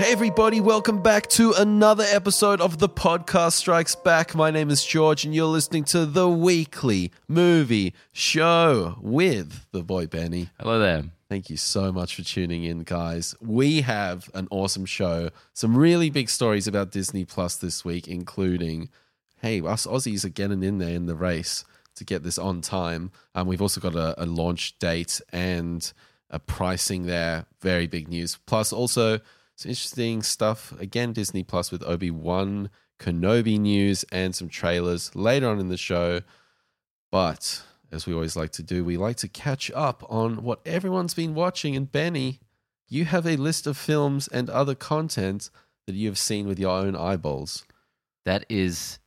Hey, everybody, welcome back to another episode of The Podcast Strikes Back. My name is George, and you're listening to the weekly movie show with the boy Benny. Hello there. Thank you so much for tuning in, guys. We have an awesome show, some really big stories about Disney Plus this week, including hey, us Aussies are getting in there in the race to get this on time. Um, we've also got a, a launch date and a pricing there. Very big news. Plus, also some interesting stuff. Again, Disney Plus with Obi Wan Kenobi news and some trailers later on in the show. But as we always like to do, we like to catch up on what everyone's been watching. And Benny, you have a list of films and other content that you have seen with your own eyeballs. That is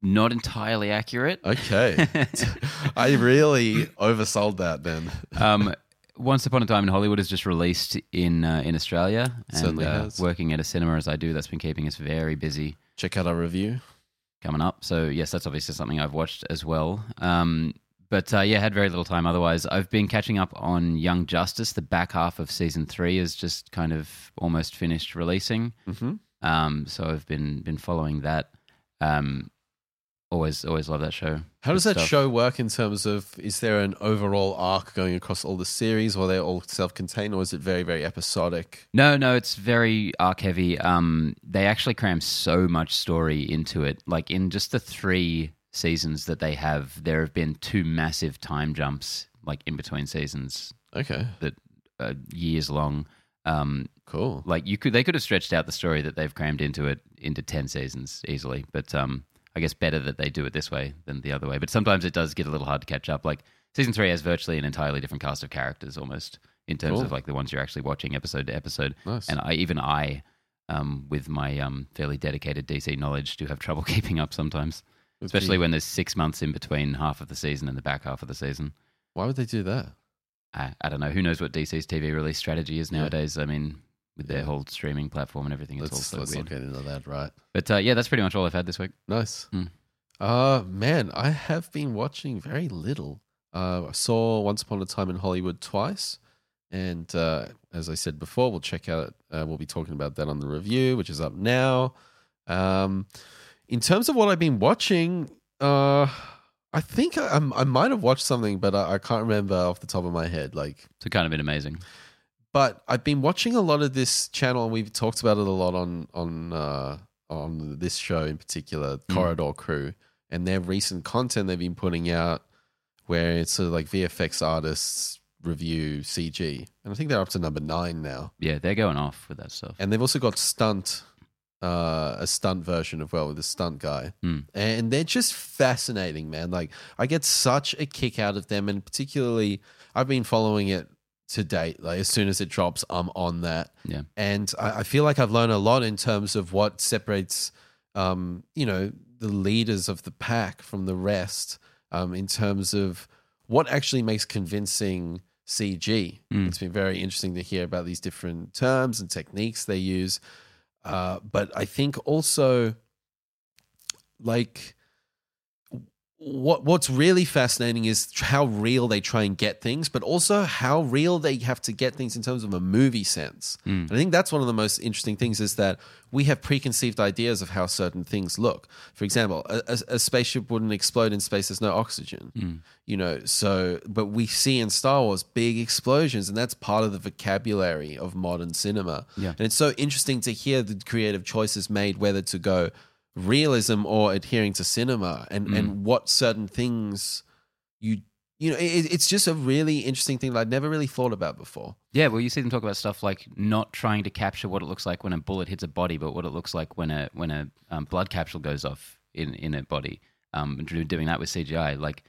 not entirely accurate. Okay. I really oversold that then. um, Once Upon a Time in Hollywood is just released in uh, in Australia, and Certainly uh, has. working at a cinema as I do, that's been keeping us very busy Check out our review. coming up. So yes, that's obviously something I've watched as well. Um, but uh, yeah, had very little time otherwise. I've been catching up on Young Justice. The back half of season three is just kind of almost finished releasing. hmm Um, so I've been been following that. Um, always always love that show. How does that stuff. show work in terms of is there an overall arc going across all the series or are they all self contained or is it very, very episodic? No, no, it's very arc heavy. Um, they actually cram so much story into it. Like in just the three seasons that they have, there have been two massive time jumps, like in between seasons Okay, that are years long. Um, cool. like you could, they could have stretched out the story that they've crammed into it into ten seasons easily. But um, I guess better that they do it this way than the other way. But sometimes it does get a little hard to catch up. Like season three has virtually an entirely different cast of characters, almost in terms Cool. of like the ones you're actually watching episode to episode. Nice. And I, even I, um, with my um, fairly dedicated DC knowledge, do have trouble keeping up sometimes, especially when there's six months in between half of the season and the back half of the season. Why would they do that? I, I don't know. Who knows what DC's TV release strategy is Yeah. nowadays? I mean, with their whole streaming platform and everything, it's all Let's, so let's weird. not get into that, right? But uh, yeah, that's pretty much all I've had this week. Nice. Mm. Uh man, I have been watching very little. Uh, I saw Once Upon a Time in Hollywood twice, and uh, as I said before, we'll check out. Uh, we'll be talking about that on the review, which is up now. Um, in terms of what I've been watching, uh, I think I, I might have watched something, but I, I can't remember off the top of my head. Like So kind of been amazing. But I've been watching a lot of this channel, and we've talked about it a lot on on uh, on this show in particular, Mm. Corridor Crew, and their recent content they've been putting out, where it's sort of like VFX artists review CG, and I think they're up to number nine now, Yeah, they're going off with that stuff. and they've also got stunt. Uh, a stunt version of well with a stunt guy, Mm. and they're just fascinating, man. Like I get such a kick out of them, and particularly I've been following it to date. Like as soon as it drops, I'm on that Yeah. and I, I feel like I've learned a lot in terms of what separates, um, you know, the leaders of the pack from the rest, um, in terms of what actually makes convincing CG. Mm. It's been very interesting to hear about these different terms and techniques they use, uh, but I think also, like. What what's really fascinating is how real they try and get things, but also how real they have to get things in terms of a movie sense. Mm. And I think that's one of the most interesting things is that we have preconceived ideas of how certain things look. For example, a, a, spaceship wouldn't explode in space. There's no oxygen, Mm. you know. So, but we see in Star Wars big explosions, and that's part of the vocabulary of modern cinema. Yeah. And it's so interesting to hear the creative choices made, whether to go realism or adhering to cinema, and and what certain things you you know. It, it's just a really interesting thing that I'd never really thought about before. Yeah, well, you see them talk about stuff like not trying to capture what it looks like when a bullet hits a body, but what it looks like when a when a um, blood capsule goes off in in a body. Um, and doing that with CGI, like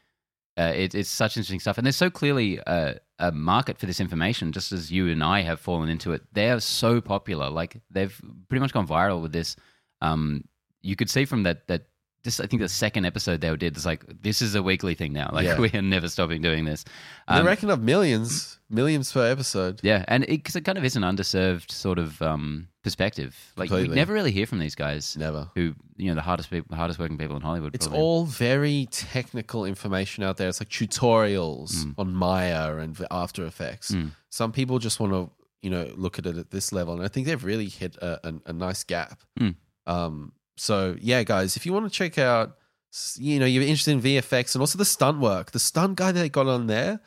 uh, it, it's such interesting stuff, and there's so clearly a, a market for this information. Just as you and I have fallen into it, they are so popular. Like they've pretty much gone viral with this. Um, you could see from that that this I think the second episode they did. It's like this is a weekly thing now. Like Yeah. we are never stopping doing this. they Um, reckon of millions, millions per episode. yeah, and because it, kind of is an underserved sort of um, perspective. Like we Completely. never really hear from these guys Never. who you know the hardest people, hardest working people in Hollywood. It's probably. all very technical information out there. It's like tutorials on Maya and After Effects. Mm. Some people just want to you know look at it at this level, and I think they've really hit a, a, a nice gap. Hmm. Um, so yeah, guys, if you want to check out, you know, you're interested in VFX and also the stunt work, the stunt guy that they got on there.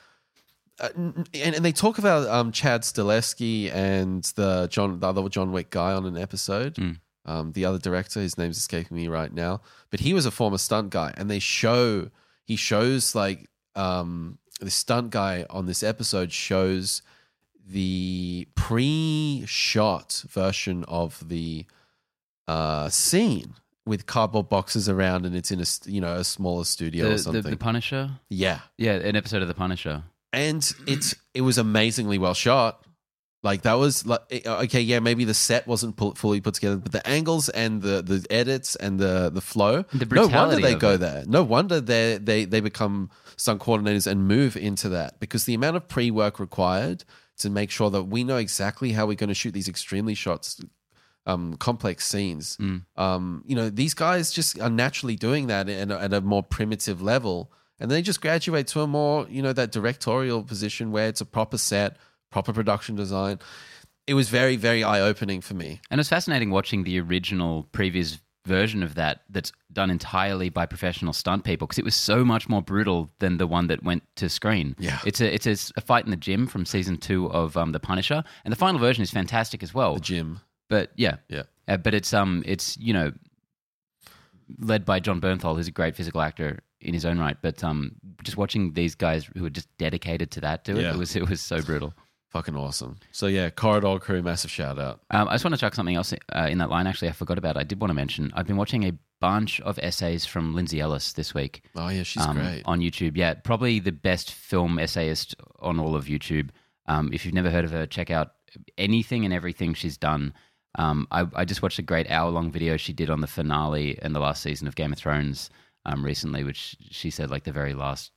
Uh, and, and they talk about um, Chad Stahelski and the John, the other John Wick guy on an episode. Mm. Um, the other director, his name's escaping me right now, but he was a former stunt guy, and they show he shows like um, the stunt guy on this episode shows the pre-shot version of the uh, scene with cardboard boxes around, and it's in a you know a smaller studio or The, the, something. the Punisher. yeah, Yeah, an episode of the Punisher. and it's it was amazingly well shot. Like that was like eh, okay, yeah, maybe the set wasn't fully put together, but the angles and the the edits and the the flow. The no wonder they go it. there. No wonder they they they become stunt coordinators and move into that because the amount of pre work required to make sure that we know exactly how we're going to shoot these extremely shots, um, complex scenes. Mm. Um, you know, these guys just are naturally doing that at a, at a more primitive level, and they just graduate to a more you know that directorial position where it's a proper set, proper production design. It was very very eye opening for me. And it's fascinating watching the original previous version of that that's done entirely by professional stunt people because it was so much more brutal than the one that went to screen. Yeah. It's a it's a fight in the gym from season 2 of um, The Punisher and the final version is fantastic as well. The gym, But yeah. yeah. Uh, but it's um it's you know led by Jon Bernthal who's a great physical actor in his own right but um just watching these guys who are just dedicated to that do it Yeah. it was it was so brutal. Fucking awesome. So yeah, Corridor Crew, massive shout out. Um, I just want to chuck something else uh, in that line. Actually, I forgot about. it. I did want to mention. I've been watching a bunch of essays from Lindsay Ellis this week Oh yeah, she's um, great. on YouTube. Yeah, probably the best film essayist on all of YouTube. Um, if you've never heard of her, check out anything and everything she's done. Um, I, I just watched a great hour long video she did on the finale and the last season of Game of Thrones um, recently, which she said like the very last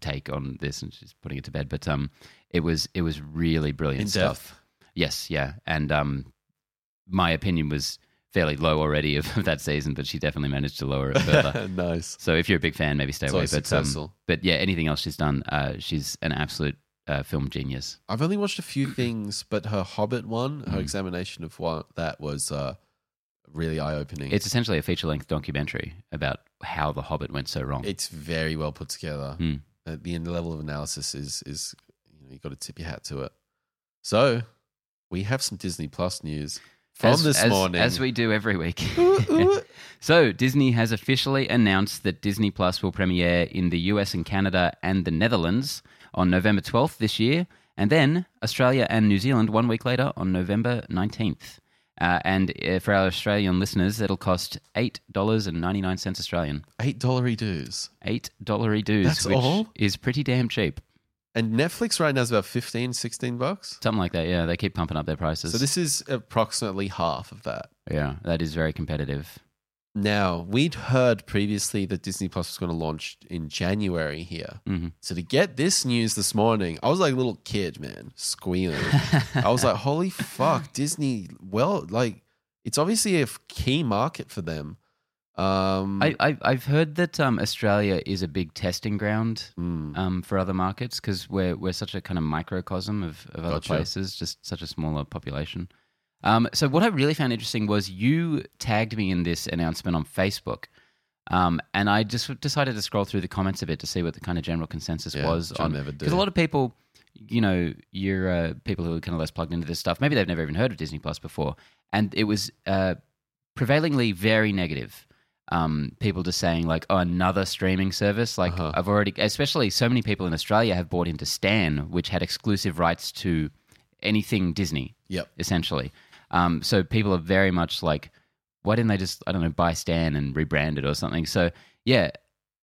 take on this, and she's putting it to bed. But um, it was it was really brilliant In stuff. depth. Yes, yeah, and um, my opinion was fairly low already of, that season, but she definitely managed to lower it further. nice. so if you're a big fan, maybe stay It's away. But um, but yeah, anything else she's done, uh, she's an absolute uh, film genius. I've only watched a few things, but her Hobbit one, her Mm. examination of what that was uh, really eye opening. It's essentially a feature length documentary about how the Hobbit went so wrong. it's very well put together. Mm. Uh, the level of analysis is is you know you got to tip your hat to it. So we have some Disney Plus news from as, this as- morning. as we do every week. Ooh, ooh. So, Disney has officially announced that Disney Plus will premiere in the US and Canada and the Netherlands on November 12th this year, and then Australia and New Zealand one week later on November 19th. Uh, and uh, for our Australian listeners, it'll cost $8.99 Australian. Eight dollary dues, $8 dues, That's which all? is pretty damn cheap. and Netflix right now is about 15, 16 bucks. Something like that, yeah. They keep pumping up their prices. So this is approximately half of that. yeah, that is very competitive. Now we'd heard previously that Disney Plus was going to launch in January here. hmm So to get this news this morning, I was like a little kid, man, squealing. I was like, holy fuck, Disney. Well, like, it's obviously a key market for them. Um, I, I, I've heard that um, Australia is a big testing ground mm, um, for other markets because we're we're such a kind of microcosm of, of other Gotcha. places, just such a smaller population. Um, so what I really found interesting was you tagged me in this announcement on Facebook, um, and I just decided to scroll through the comments a bit to see what the kind of general consensus Yeah, was on because a lot of people, you know, you're uh, people who are kind of less plugged into this stuff. Maybe they've never even heard of Disney Plus before, and it was uh, prevailingly very negative. Um, people just saying like, "Oh, another streaming service." Like Uh-huh. I've already, especially so many people in Australia have bought into Stan, which had exclusive rights to anything Disney, yep. essentially. Um, so people are very much like, why didn't they just, I don't know, buy Stan and rebrand it or something? So yeah,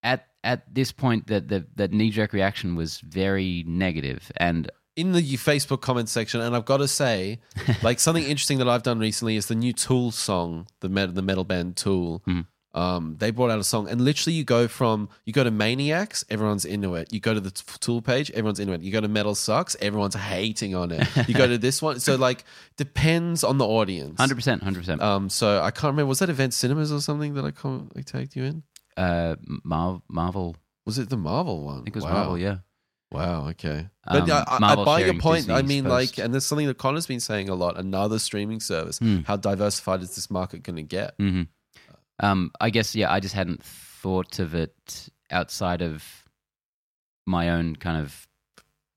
at at this point, that the that knee jerk reaction was very negative, and In the Facebook comment section, and I've got to say, like something interesting that I've done recently is the new Tool song, the metal, the metal band Tool. Mhm. Um, they brought out a song, and literally, you go from you go to Maniacs, everyone's into it. You go to the Tool page, everyone's into it. You go to Metal Sucks, everyone's hating on it. You go to this one, so like depends on the audience. hundred percent, hundred percent. Um, so I can't remember. Was that Event Cinemas or something that I, com- I tagged you in? Uh, Marvel, Marvel, Was it the Marvel one? I think it was Wow. Marvel. Yeah, Wow. Okay. But Um, I, I, I buy your point. I mean, post. like, and there's something that Connor's been saying a lot. Another streaming service. Hmm. How diversified is this market going to get? hmm Um, I guess yeah. I just hadn't thought of it outside of my own kind of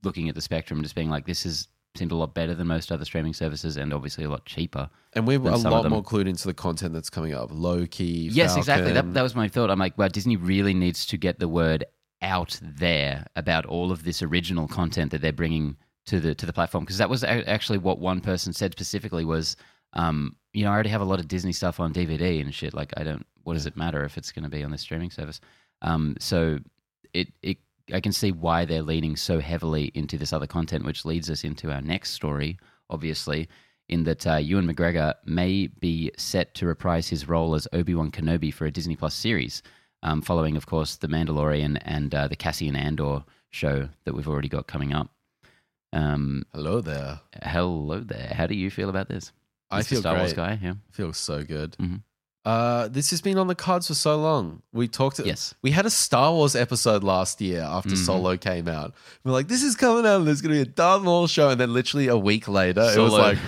looking at the spectrum, just being like, this is seemed a lot better than most other streaming services, and obviously a lot cheaper. And we're a lot more clued into the content that's coming up. Loki. Yes, exactly. That, that was my thought. I'm like, well, Disney really needs to get the word out there about all of this original content that they're bringing to the to the platform because that was a- actually what one person said specifically was, um, you know, I already have a lot of Disney stuff on DVD and shit. Like, I don't. What does it matter if it's going to be on this streaming service? Um, so it it I can see why they're leaning so heavily into this other content, which leads us into our next story, obviously, in that uh, Ewan McGregor may be set to reprise his role as Obi Wan Kenobi for a Disney Plus series, um, following, of course, The Mandalorian and uh, the Cassian Andor show that we've already got coming up. Um, Hello there. hello there. How do you feel about this? I feel Star Wars great. guy. Yeah. I feel so good. Mhm. Uh, this has been on the cards for so long. We talked. Yes. We had a Star Wars episode last year after Mhm. Solo came out. We're like, this is coming out. and There's going to be a Darth Maul show, and then literally a week later, it was like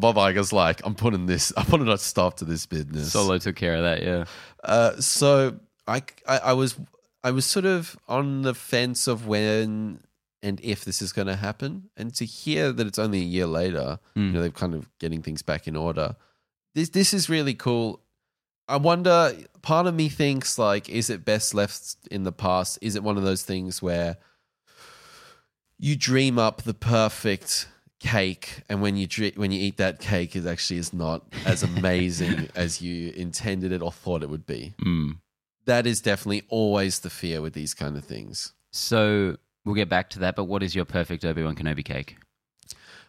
Bob Iger's like, I'm putting this. I'm putting a stop to this business. Solo took care of that. Yeah. Uh, so I, I, I was, I was sort of on the fence of when and if this is going to happen, and to hear that it's only a year later, Mm. you know, they're kind of getting things back in order. This, this is really cool. I wonder. Part of me thinks like, is it best left in the past? Is it one of those things where you dream up the perfect cake, and when you when you eat that cake, it actually is not as amazing as you intended it or thought it would be. Mm. That is definitely always the fear with these kind of things. So we'll get back to that. But what is your perfect Obi Wan Kenobi cake?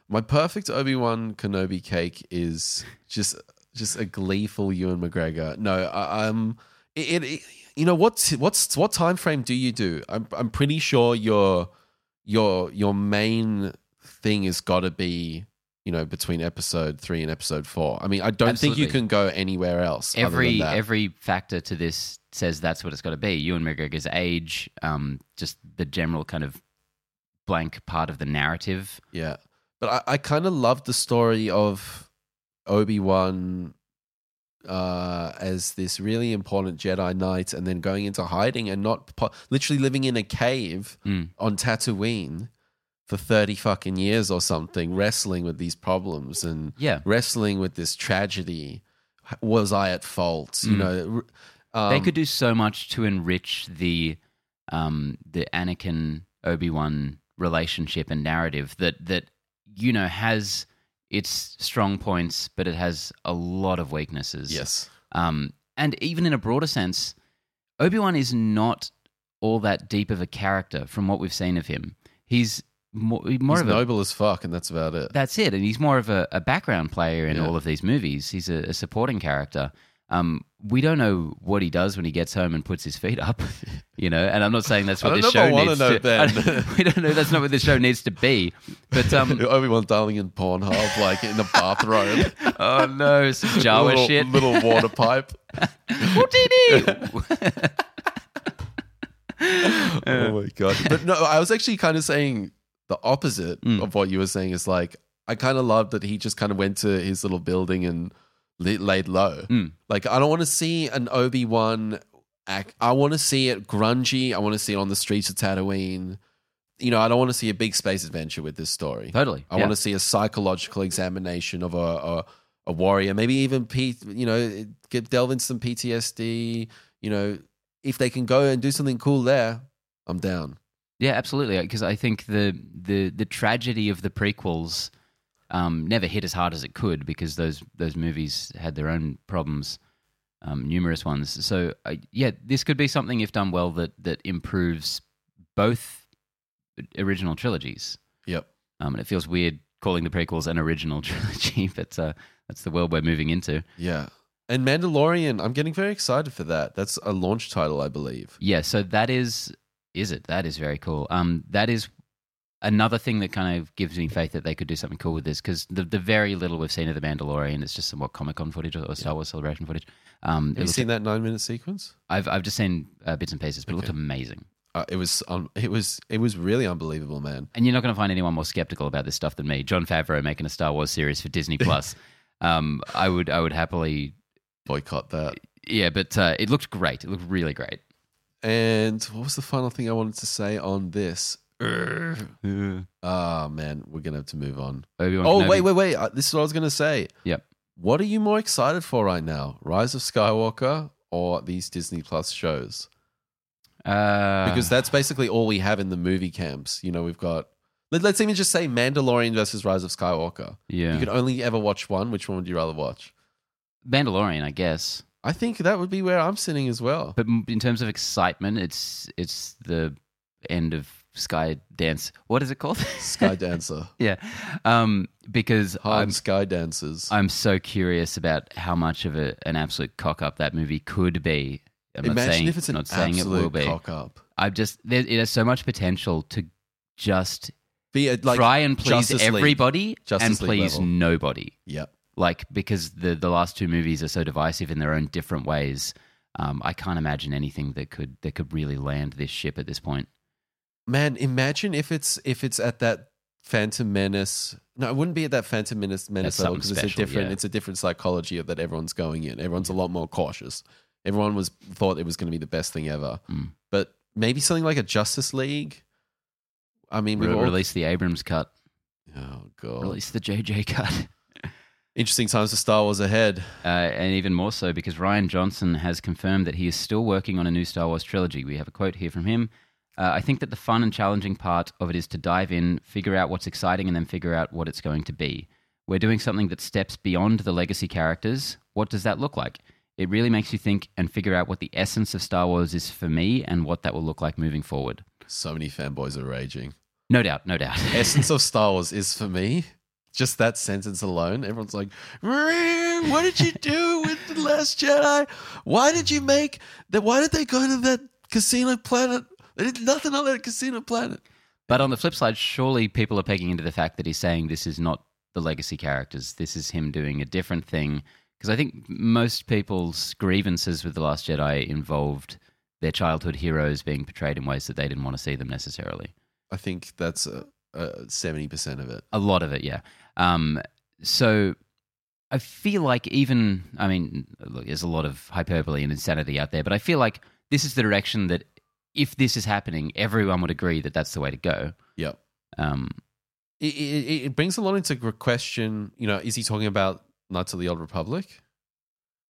My perfect Obi Wan Kenobi cake is just just a gleeful Ewan McGregor. No, I, I'm it, it. You know what's what's what time frame do you do? I'm I'm pretty sure your your your main thing has got to be you know between episode three and episode four. I mean, I don't think you can go anywhere else. other than every that. every factor to this says that's what it's got to be. Ewan McGregor's age, um, just the general kind of blank part of the narrative. Yeah. But I, I kind of loved the story of Obi Wan uh, as this really important Jedi Knight and then going into hiding and not po- literally living in a cave Mm. on Tatooine for 30 fucking years or something, wrestling with these problems and Yeah, wrestling with this tragedy. Was I at fault? You Mm. know, um, they could do so much to enrich the um, the Anakin Obi Wan relationship and narrative that that you know has its strong points, but it has a lot of weaknesses. Yes. Um, and even in a broader sense, Obi Wan is not all that deep of a character from what we've seen of him. He's more, more He's of a noble as fuck, and that's about it. that's it, and he's more of a, a background player in Yeah. all of these movies. He's a, a supporting character. Um, we don't know what he does when he gets home and puts his feet up, you know. And I'm not saying that's what this show needs to. Don't- we don't know. That's not what this show needs to be. But um, Obi Wan darling in Pornhub, like in the bathrobe. oh no, some Jawa little, shit. little water pipe. Houdini! oh my god! But no, I was actually kind of saying the opposite Mm. of what you were saying. Is like I kind of love that he just kind of went to his little building and laid low. Mm. Like I don't want to see an Obi Wan act. I want to see it grungy. I want to see it on the streets of Tatooine. You know, I don't want to see a big space adventure with this story. Totally. I want to see a psychological examination of a, a a warrior, maybe even P, you know, get delve into some PTSD. You know, if they can go and do something cool there, I'm down. Yeah, absolutely. Because I think the the the tragedy of the prequels um, never hit as hard as it could because those those movies had their own problems, um, numerous ones. So uh, yeah, this could be something if done well that that improves both original trilogies. Yep. Um, and it feels weird calling the prequels an original trilogy, but uh, that's the world we're moving into. Yeah. And Mandalorian, I'm getting very excited for that. That's a launch title, I believe. Yeah, so that is is it? That is very cool. Um, that is another thing that kind of gives me faith that they could do something cool with this because the the very little we've seen of the Mandalorian is just some what Comic Con footage or, or Star Wars Celebration footage. Um, Have you seen that nine minute sequence? I've I've just seen uh, bits and pieces, but it looked amazing. Uh, it was um, it was it was really unbelievable, man. And you're not going to find anyone more skeptical about this stuff than me. Jon Favreau making a Star Wars series for Disney Plus. um, I would I would happily, Boycott that. yeah, but uh, it looked great. It looked really great. And what was the final thing I wanted to say on this? Ah, man, we're gonna have to move on. Obi-Wan Oh, Kenobi. wait, wait, wait! Uh, This is what I was gonna say. Yep. What are you more excited for right now? Rise of Skywalker or these Disney Plus shows? Uh, Because that's basically all we have in the movie camps. You know, we've got. Let, us even just say Mandalorian versus Rise of Skywalker. yeah, You could only ever watch one. Which one would you rather watch? Mandalorian, I guess. I think that would be where I'm sitting as well. But in terms of excitement, it's it's the end of Sky Dance. What is it called? Sky Dancer. yeah, um, because Hard I'm Sky Dancers. I'm so curious about how much of a, an absolute cock up that movie could be. I'm not Imagine saying, if it's an not saying it will be. cock up. I just there, it has so much potential to just Be a, like try and please Justice everybody and please level. nobody. Yep. Like because the the last two movies are so divisive in their own different ways. Um, I can't imagine anything that could that could really land this ship at this point. Man, imagine if it's if it's at that Phantom Menace. No, it wouldn't be at that Phantom Menace menace level because it's a different yeah. it's a different psychology of that everyone's going in. Everyone's a lot more cautious. Everyone was thought it was going to be the best thing ever. Mm. But maybe something like a Justice League. I mean, we Re- all release the Abrams cut, Oh god. release the JJ cut. Interesting times for Star Wars ahead. Uh, and even more so because Rian Johnson has confirmed that he is still working on a new Star Wars trilogy. We have a quote here from him. Uh, I think that the fun and challenging part of it is to dive in, figure out what's exciting, and then figure out what it's going to be. We're doing something that steps beyond the legacy characters. What does that look like? It really makes you think and figure out what the essence of Star Wars is for me and what that will look like moving forward. So many fanboys are raging. No doubt, no doubt. Essence of Star Wars is for me. Just that sentence alone, everyone's like, "Rrrr, "What did you do with the Last Jedi? Why did you make that? Why did they go to that casino planet? They did nothing on that casino planet." But on the flip side, surely people are pegging into the fact that he's saying this is not the legacy characters. This is him doing a different thing. Because I think most people's grievances with The Last Jedi involved their childhood heroes being portrayed in ways that they didn't want to see them necessarily. I think that's a seventy percent of it. A lot of it, yeah. Um, so I feel like even, I mean, look, there's a lot of hyperbole and insanity out there, but I feel like this is the direction that if this is happening, everyone would agree that that's the way to go. Yep. Um, It, it, it brings a lot into question. You know, is he talking about Knights of the Old Republic?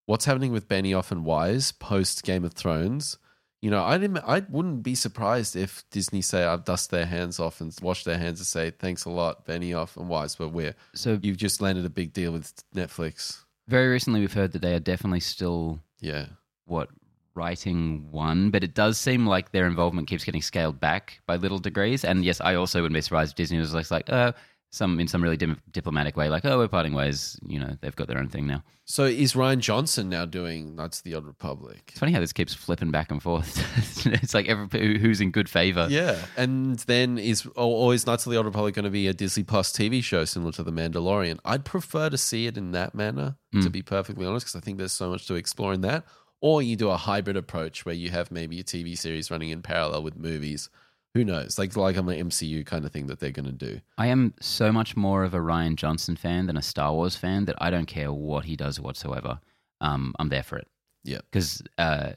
What's happening with Benioff and Weiss post Game of Thrones? You know, I didn't. I wouldn't be surprised if Disney say I've dust their hands off and wash their hands and say thanks a lot, Benioff and Weiss, but we're so you've just landed a big deal with Netflix. very recently we've heard that they are definitely still Yeah, what writing one, but it does seem like their involvement keeps getting scaled back by little degrees. And yes, I also wouldn't be surprised if Disney was like, like uh, some in some really dim- diplomatic way, like, oh, we're parting ways. You know, they've got their own thing now. So is Rian Johnson now doing Knights of the Old Republic? It's funny how this keeps flipping back and forth. it's like every who's in good favor. Yeah, and then is is Knights of the Old Republic going to be a Disney Plus TV show similar to The Mandalorian? I'd prefer to see it in that manner, to Mm. be perfectly honest, because I think there's so much to explore in that. Or you do a hybrid approach where you have maybe a TV series running in parallel with movies. Who knows? Like like I'm an MCU kind of thing that they're going to do. I am so much more of a Rian Johnson fan than a Star Wars fan that I don't care what he does whatsoever. Um, I'm there for it. Yeah. because uh,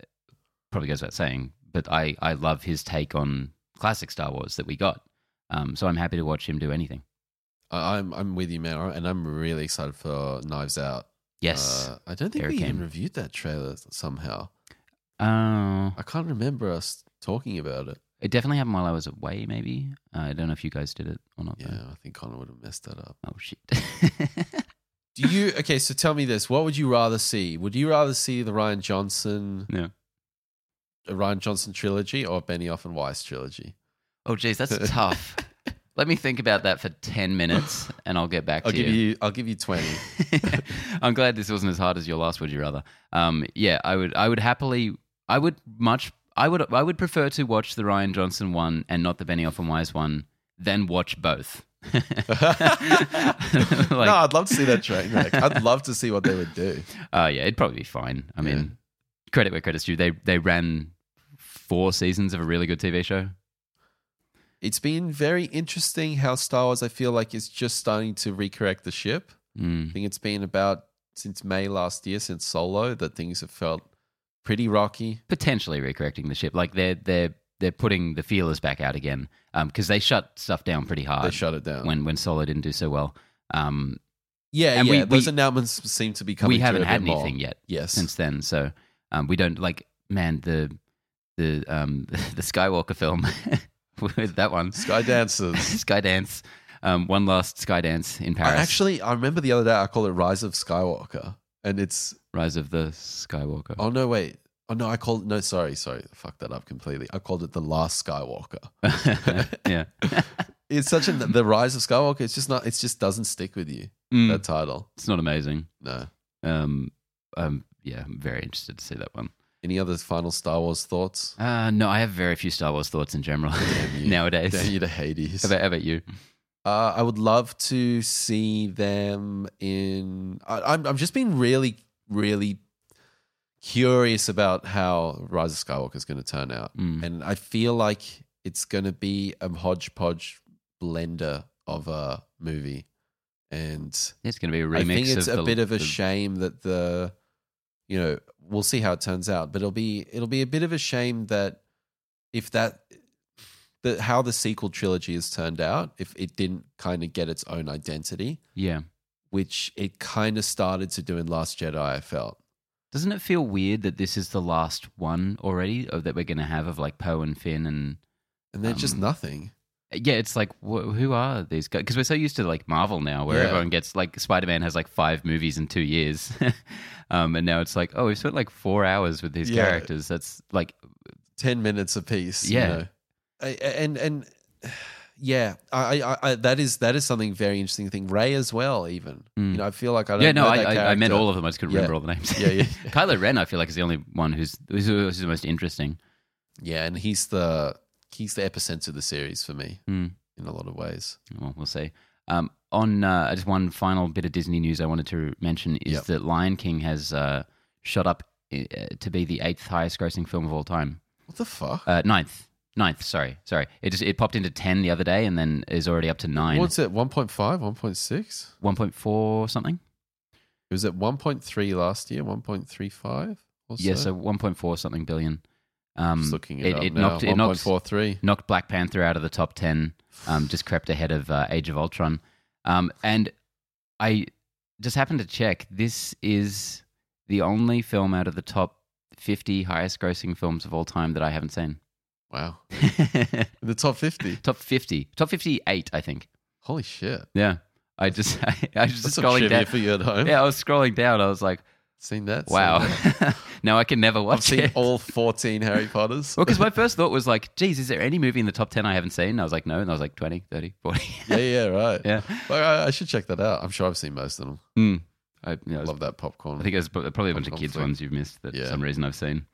probably goes without saying, but I I love his take on classic Star Wars that we got. Um, so I'm happy to watch him do anything. I, I'm I'm with you, man, and I'm really excited for Knives Out. Yes. Uh, I don't think we it even came. reviewed that trailer somehow. Uh, I can't remember us talking about it. It definitely happened while I was away. Maybe uh, I don't know if you guys did it or not. though. Yeah, I think Connor would have messed that up. Oh shit. Do you okay? So tell me this: What would you rather see? Would you rather see the Rian Johnson, yeah. a Rian Johnson trilogy, or Benioff and Weiss trilogy? Oh geez, that's tough. Let me think about that for ten minutes, and I'll get back I'll to give you. I'll give you twenty. I'm glad this wasn't as hard as your last. Would you rather? Um, yeah, I would. I would happily. I would much. I would. I would prefer to watch the Rian Johnson one and not the Benioff and Weiss one than watch both. like, no, I'd love to see that train wreck. I'd love to see what they would do. uh, yeah, it'd probably be fine. I mean, credit where credit's due. They they ran four seasons of a really good TV show. It's been very interesting how Star Wars, I feel like, is just starting to recorrect the ship. Mm. I think it's been about since May last year, since Solo, that things have felt pretty rocky. Potentially recorrecting the ship, like they're they're they're putting the feelers back out again because they shut stuff down pretty hard They shut it down. when when Solo didn't do so well. Um, yeah, and yeah. we- those we- announcements seem to be coming. we haven't had bit more. anything yet Yes. since then, so um, we don't like man the the um the Skywalker film with that one Sky Dancers. Skydance. Um, one last Skydance in I actually, I remember the other day I called it Rise of Skywalker, and it's Rise of the Skywalker. oh no, wait, oh no, I called no, sorry, sorry, I fucked that up completely. I called it the Last Skywalker. yeah. It's such a the Rise of Skywalker. It's just not. It just doesn't stick with you. Mm, That title. it's not amazing. No. Um, um, yeah, I'm very interested to see that one. Any other final Star Wars thoughts? Uh, no, I have very few Star Wars thoughts in general nowadays. Damn you to Hades. How about, how about you? Uh, I would love to see them in. I, I'm I'm just being really really curious about how Rise of Skywalker is going to turn out, Mm. and I feel like it's going to be a hodgepodge blender of a movie, and It's going to be a remix. I think it's a the- bit of a the- shame that the, you know, we'll see how it turns out, but it'll be it'll be a bit of a shame that if that the how the sequel trilogy has turned out, if it didn't kind of get its own identity, Yeah. which it kind of started to do in Last Jedi, I felt. Doesn't it feel weird that this is the last one already of, that we're going to have of like Poe and Finn and And they're just Um, nothing. yeah, it's like wh- who are these guys? Because we're so used to like Marvel now, where Yeah. everyone gets like Spider Man has like five movies in two years, um, and now it's like oh, we spent like four hours with these Yeah. characters. That's like 10 minutes apiece. Yeah. You know? And, and, yeah, I, I, I, that is that is something very interesting thing. Rey as well, even. Mm. You know, I feel like I don't yeah, no, know I, I, I meant all of them. I just couldn't Yeah. remember all the names. Yeah, yeah. Kylo Ren, I feel like is the only one who's who's, who's the most interesting. Yeah, and he's the he's the epicenter of the series for me Hmm. in a lot of ways. Well, we'll see. Um, on uh, just one final bit of Disney news I wanted to mention is Yep. that Lion King has uh, shot up uh, to be the eighth highest grossing film of all time. What the fuck? Uh, ninth, ninth. Sorry, sorry. It just it popped into ten the other day and then is already up to nine. What's it? 1.5, 1.6? One point four something. It was at 1.3 last year, 1.35 Yeah, so. one point four something billion. Um, Just looking it, up it now. knocked it knocked, 1.43. knocked Black Panther out of the top 10, um, just crept ahead of uh, Age of Ultron. Um, and I just happened to check. This is the only film out of the top 50 highest grossing films of all time that I haven't seen. Wow. The top 50. top 50. Top 58, I think. Holy shit. Yeah. I just, I, I was just That's scrolling down. for you at home. Yeah, I was scrolling down. I was like, Seen that? seen wow. that. now I can never I've watch seen it. all 14 Harry Potters. Well, because my first thought was like, geez, is there any movie in the top 10 I haven't seen? And I was like, no. And I was like, 20, 30, 40. yeah, yeah, right. yeah. Well, I, I should check that out. I'm sure I've seen most of them. Mm. I, know, Love that popcorn. I think there's probably a bunch of kids flick. ones you've missed that Yeah. for some reason I've seen.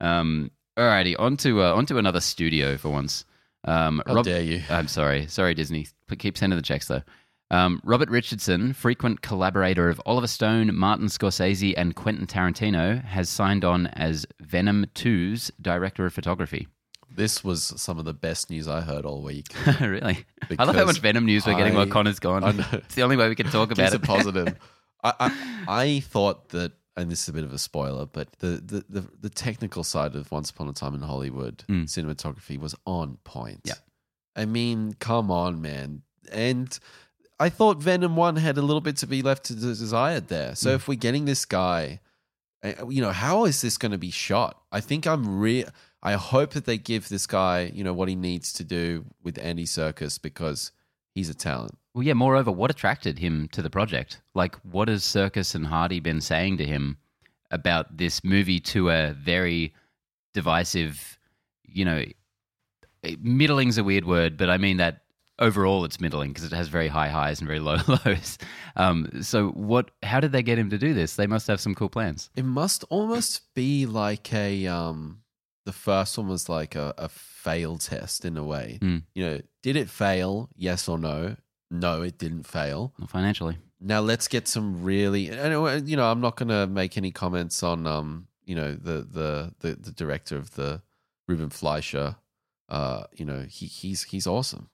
Um, alrighty, on to, uh, on to another studio for once. Um, How Rob- dare you? I'm sorry. Sorry, Disney. But keep sending the checks, though. Um, Robert Richardson, frequent collaborator of Oliver Stone, Martin Scorsese, and Quentin Tarantino, has signed on as Venom 2's director of photography. This was some of the best news I heard all week. really? I love how much Venom news we're getting while Connor's gone. It's the only way we can talk about Keeps it. it positive. I, I I thought that, and this is a bit of a spoiler, but the the the, the technical side of Once Upon a Time in Hollywood Mm. cinematography was on point. Yeah. I mean, come on, man. And I thought Venom One had a little bit to be left to desired there. So Mm. if we're getting this guy, uh, you know, how is this going to be shot? I think I'm real. I hope that they give this guy, you know, what he needs to do with Andy Serkis because he's a talent. Well, yeah. Moreover, what attracted him to the project? Like, what has Serkis and Hardy been saying to him about this movie to a very divisive, you know, middling's a weird word, but I mean that overall it's middling because it has very high highs and very low lows. Um, so, what? How did they get him to do this? They must have some cool plans. It must almost be like a um the first one was like a, a fail test in a way. Hmm. You know, did it fail? Yes or no? No, it didn't fail. Well, financially, Now let's get some really and you know, I'm not gonna make any comments on um, you know, the the the, the director of the Ruben Fleischer. Uh, you know, he he's he's awesome.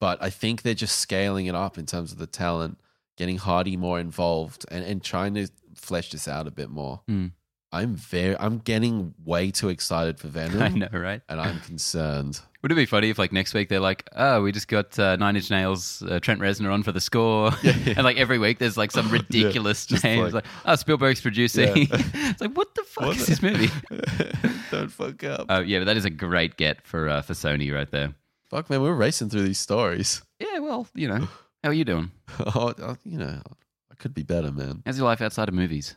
But I think they're just scaling it up in terms of the talent, getting Hardy more involved, and and trying to flesh this out a bit more. Mm. I'm very, I'm getting way too excited for Venom, I know, right? and I'm concerned. Would it be funny if, like, next week they're like, "Oh, we just got uh, Nine Inch Nails, uh, Trent Reznor on for the score," and like every week there's like some ridiculous just name, like- like, "Oh, Spielberg's producing." Yeah. it's like, what the fuck What is the- this movie? Don't fuck up. Uh, yeah, but that is a great get for uh, for Sony right there. fuck, man, we're racing through these stories. Yeah, well, you know, how are you doing? oh, uh, you know, I could be better, man. How's your life outside of movies?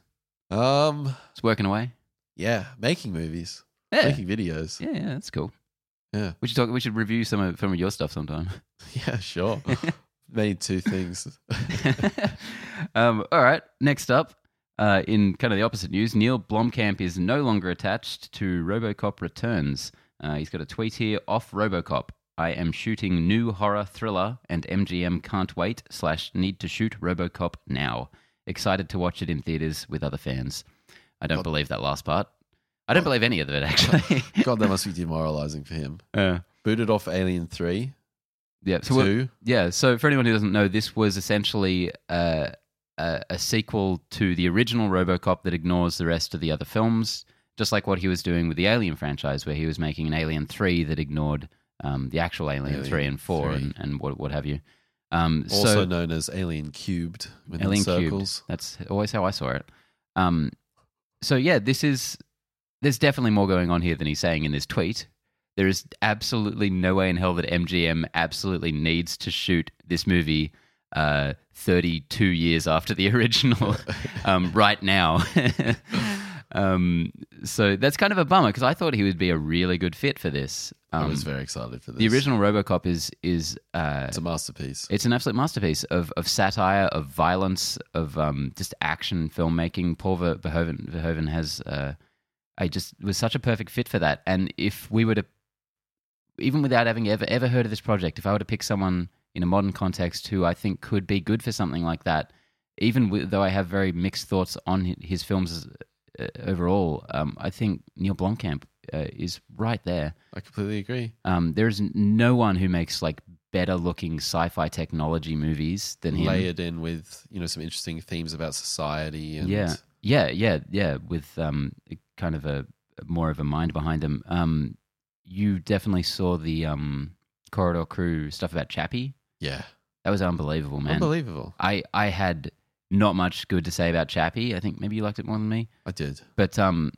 Um, It's working away. yeah, making movies, Yeah, making videos. yeah, yeah, that's cool. Yeah, We should talk. We should review some of some of your stuff sometime. yeah, sure. Made two things. um, all right. Next up, uh, in kind of the opposite news, Neill Blomkamp is no longer attached to RoboCop Returns. Uh, he's got a tweet here off RoboCop. I am shooting new horror thriller, and MGM can't wait. Slash need to shoot RoboCop now. Excited to watch it in theaters with other fans. I don't God. believe that last part. I don't believe any of it actually. God, that must be demoralizing for him. uh, Booted off Alien Three, yeah. So two. Yeah. So for anyone who doesn't know, this was essentially uh, a, a sequel to the original RoboCop that ignores the rest of the other films, just like what he was doing with the Alien franchise, where he was making an Alien Three that ignored um, the actual Alien, Alien Three and Four 3. and, and what what have you. Um, also so, known as Alien Cubed Alien circles. Cubed. That's always how I saw it. Um, so yeah, this is there's definitely more going on here than he's saying in this tweet. There is absolutely no way in hell that MGM absolutely needs to shoot this movie uh, 32 years after the original um, right now. um, so that's kind of a bummer because I thought he would be a really good fit for this. I Um, was very excited for this. the original RoboCop is is uh, It's a masterpiece. it's an absolute masterpiece of, of satire, of violence, of um, just action filmmaking. Paul Ver- Verhoeven, Verhoeven has, uh, I just was such a perfect fit for that. And if we were to, even without having ever ever heard of this project, if I were to pick someone in a modern context who I think could be good for something like that, even with, though I have very mixed thoughts on his films uh, overall, um, I think Neill Blomkamp uh, is right there. I completely agree. Um, there's no one who makes like better looking sci-fi technology movies than him. Layered in with you know some interesting themes about society and Yeah, yeah, yeah, yeah. With um, kind of a more of a mind behind them. Um, you definitely saw the um Corridor Crew stuff about Chappie. yeah, That was unbelievable, man. unbelievable. I I had not much good to say about Chappie. I think maybe you liked it more than me, I did. but um,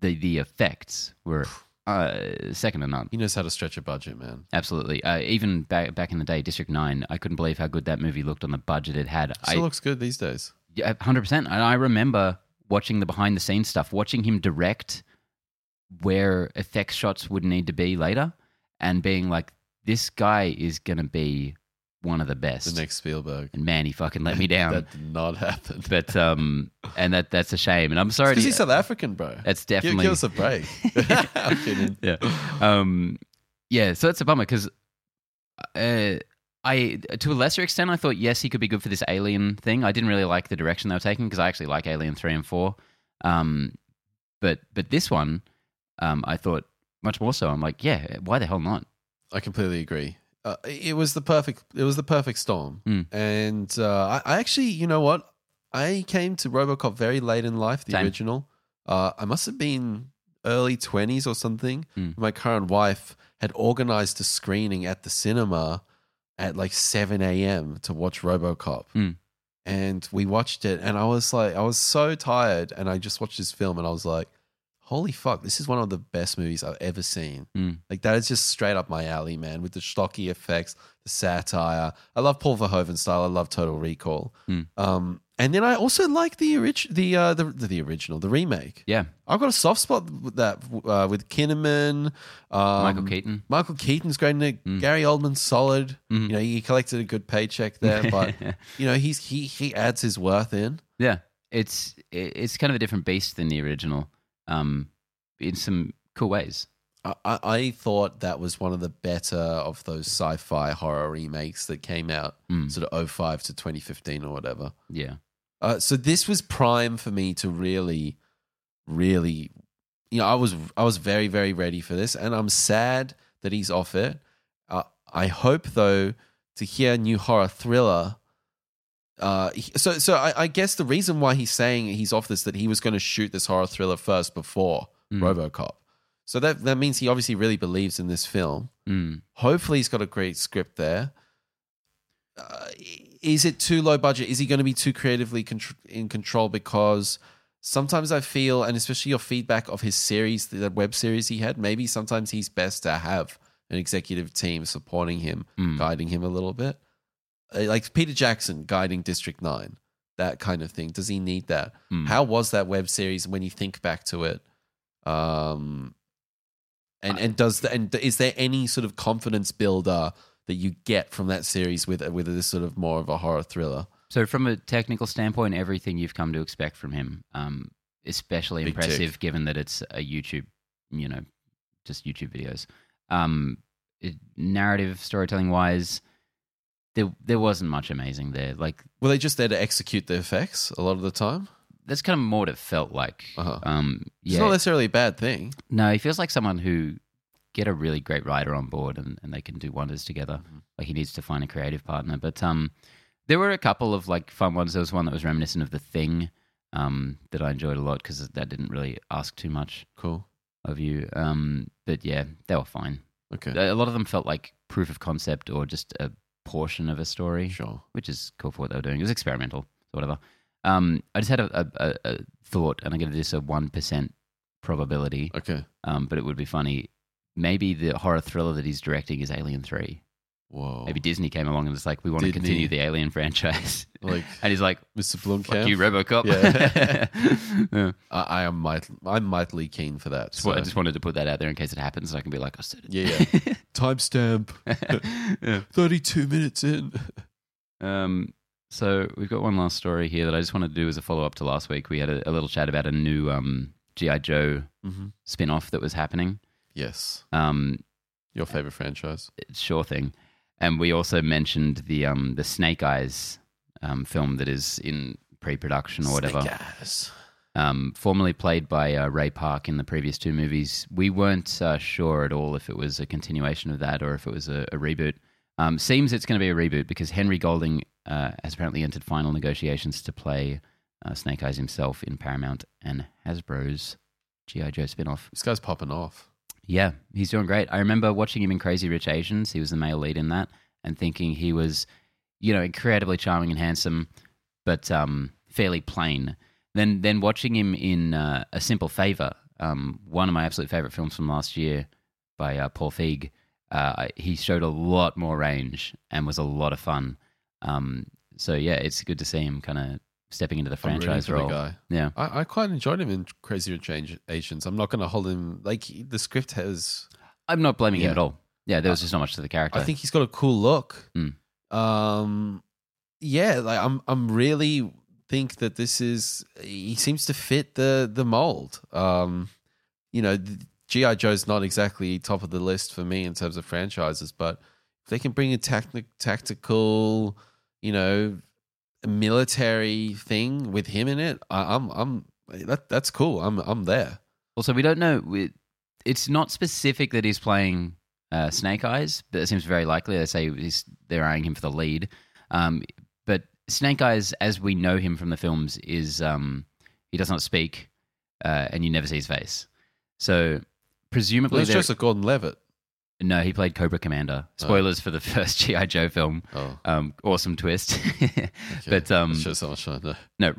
the the effects were uh second to none. He knows how to stretch a budget, man. Absolutely. Uh, even back back in the day, District Nine, I couldn't believe how good that movie looked on the budget it had. It still I looks good these days. Yeah, hundred percent. And I remember watching the behind the scenes stuff, watching him direct where effects shots would need to be later, and being like, "This guy is gonna be one of the best." The next Spielberg. and man, he fucking let me down. that did not happen. but um, and that that's a shame. And I'm sorry. Because To, he's South African, bro. that's Give, definitely give us a break. I'm kidding. yeah. Um, yeah. So that's a bummer because uh, I, to a lesser extent, I thought yes, he could be good for this Alien thing. I didn't really like the direction they were taking because I actually like Alien three and four. Um, but but this one, um, I thought much more so. I'm like, yeah, why the hell not? I completely agree. Uh, it was the perfect. It was the perfect storm. Mm. And uh, I, I actually, you know what? I came to RoboCop very late in life. The Same. original. Uh, I must have been early twenties or something. Mm. My current wife had organized a screening at the cinema at like seven a.m. to watch RoboCop. Mm. And we watched it, and I was like, I was so tired, and I just watched this film, and I was like, "Holy fuck! This is one of the best movies I've ever seen." Mm. Like that is just straight up my alley, man. With the stocky effects, the satire. I love Paul Verhoeven style. I love Total Recall. Mm. Um, and then I also like the orig- the, uh, the the original, the remake. Yeah, I've got a soft spot with that uh, with Kinnaman. Um, Michael Keaton. Michael Keaton's great in it. Mm. Gary Oldman's solid. Mhm. You know, he collected a good paycheck there, but you know, he's he he adds his worth in. yeah, it's it's kind of a different beast than the original. Um, in some cool ways. I, I thought that was one of the better of those sci-fi horror remakes that came out Mm. sort of 05 to 2015 or whatever. Yeah. Uh, so this was prime for me to really, really you know, I was I was very very ready for this, and I'm sad that he's off it. Uh, I hope though to hear a new horror thriller. Uh, so so I, I guess the reason why he's saying he's off this that he was going to shoot this horror thriller first before Mm. RoboCop. So that that means he obviously really believes in this film. Mm. Hopefully, he's got a great script there. Uh, is it too low budget? Is he going to be too creatively contr- in control? Because sometimes I feel, and especially your feedback of his series, the web series he had, maybe sometimes he's best to have an executive team supporting him, Mm. guiding him a little bit. Uh, Like Peter Jackson guiding District 9, that kind of thing. Does he need that? Mm. How was that web series when you think back to it? Um, and and does the, and is there any sort of confidence builder that you get from that series with with this sort of more of a horror thriller? So, from a technical standpoint, everything you've come to expect from him, um, especially Big impressive tick. given that it's a YouTube, you know, just YouTube videos. Um, it, narrative storytelling wise, there there wasn't much amazing there. Like Were they just there to execute the effects a lot of the time? That's kind of more what it felt like. Uh-huh. Um, It's not necessarily a bad thing. no, he feels like someone who get a really great writer on board and, and they can do wonders together. Mm-hmm. Like he needs to find a creative partner. But um, there were a couple of like fun ones. There was one that was reminiscent of the thing um, that I enjoyed a lot because that didn't really ask too much Cool. of you. Um, but yeah, they were fine. Okay. A lot of them felt like proof of concept or just a portion of a story Sure. which is cool for what they were doing. It was experimental, so whatever. Um, I just had a, a, a, thought, and I'm going to do this a one percent probability, Okay. um, but it would be funny. Maybe the horror thriller that he's directing is Alien Three. Whoa. Maybe Disney came along and was like, "We want to Didn't continue he? the Alien franchise," like and he's like, Mr. "Fuck Blomkamp. you, RoboCop." Yeah. Yeah. I, I am might I'm mightily keen for that. Just wa- I so- just wanted to put that out there in case it happens, so I can be like, "I said it." Yeah, Timestamp. yeah. 32 minutes in. Um, so we've got one last story here that I just wanted to do as a follow up to last week. We had a, a little chat about a new um, GI Joe Mm-hmm. spin off that was happening. Yes. Um, Your favorite franchise. sure thing. And we also mentioned the um, the Snake Eyes um, film that is in pre production or whatever. Snake Eyes. um, formerly played by uh, Ray Park in the previous two movies. We weren't uh, sure at all if it was a continuation of that or if it was a, a reboot. Um, seems it's going to be a reboot because Henry Golding uh, has apparently entered final negotiations to play uh, Snake Eyes himself in Paramount and Hasbro's G.I. Joe spin-off. This guy's popping off. Yeah, he's doing great. I remember watching him in Crazy Rich Asians. He was the male lead in that, and thinking he was, you know, incredibly charming and handsome, but um, fairly plain. Then, then watching him in uh, A Simple Favor, um, one of my absolute favorite films from last year by uh, Paul Feig. Uh, he showed a lot more range and was a lot of fun. Um, so yeah, it's good to see him kind of stepping into the franchise the role. guy. Yeah, I, I quite enjoyed him in Crazy Rich Asians. I'm not going to hold him. Like, the script has. I'm not blaming him at all. Yeah, there was just not much to the character. I think he's got a cool look. Mm. Um, yeah, like I'm. I'm really think that this is. He seems to fit the the mold. Um, you know, GI Joe's not exactly top of the list for me in terms of franchises, but if they can bring a tacti- tactical, you know, military thing with him in it, I, I'm. I'm. That that's cool. I'm. I'm there. Also, we don't know. We, it's not specific that he's playing uh, Snake Eyes, but it seems very likely. They say he's, they're eyeing him for the lead. Um, but Snake Eyes, as we know him from the films, is um, he does not speak, uh, and you never see his face. So presumably, Well, it's Joseph Gordon-Levitt. No, he played Cobra Commander. Spoilers for the first GI Joe film. Oh, Um, awesome twist. okay. But um, shows how much know. no,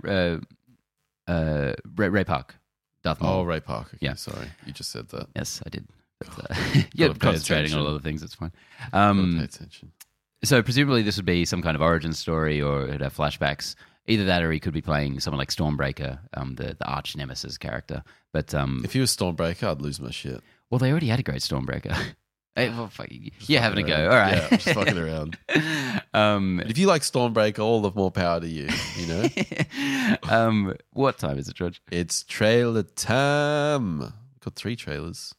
uh, uh, Ray, Ray Park, Darth Maul. Oh, Ray Park. Okay, Yeah. sorry, you just said that. Yes, I did. But, uh, you're pay concentrating on other things. It's fine. Um, pay attention. so presumably this would be some kind of origin story, or it'd have flashbacks. Either that, or he could be playing someone like Stormbreaker, um, the the arch nemesis character. But um, If he was Stormbreaker, I'd lose my shit. well, they already had a great Stormbreaker. Hey, well, fuck, you're having a go. All right, Yeah, just fucking around. um, if you like Stormbreaker, all the more power to you. You know, um, what time is it, George? it's trailer time. Got three trailers,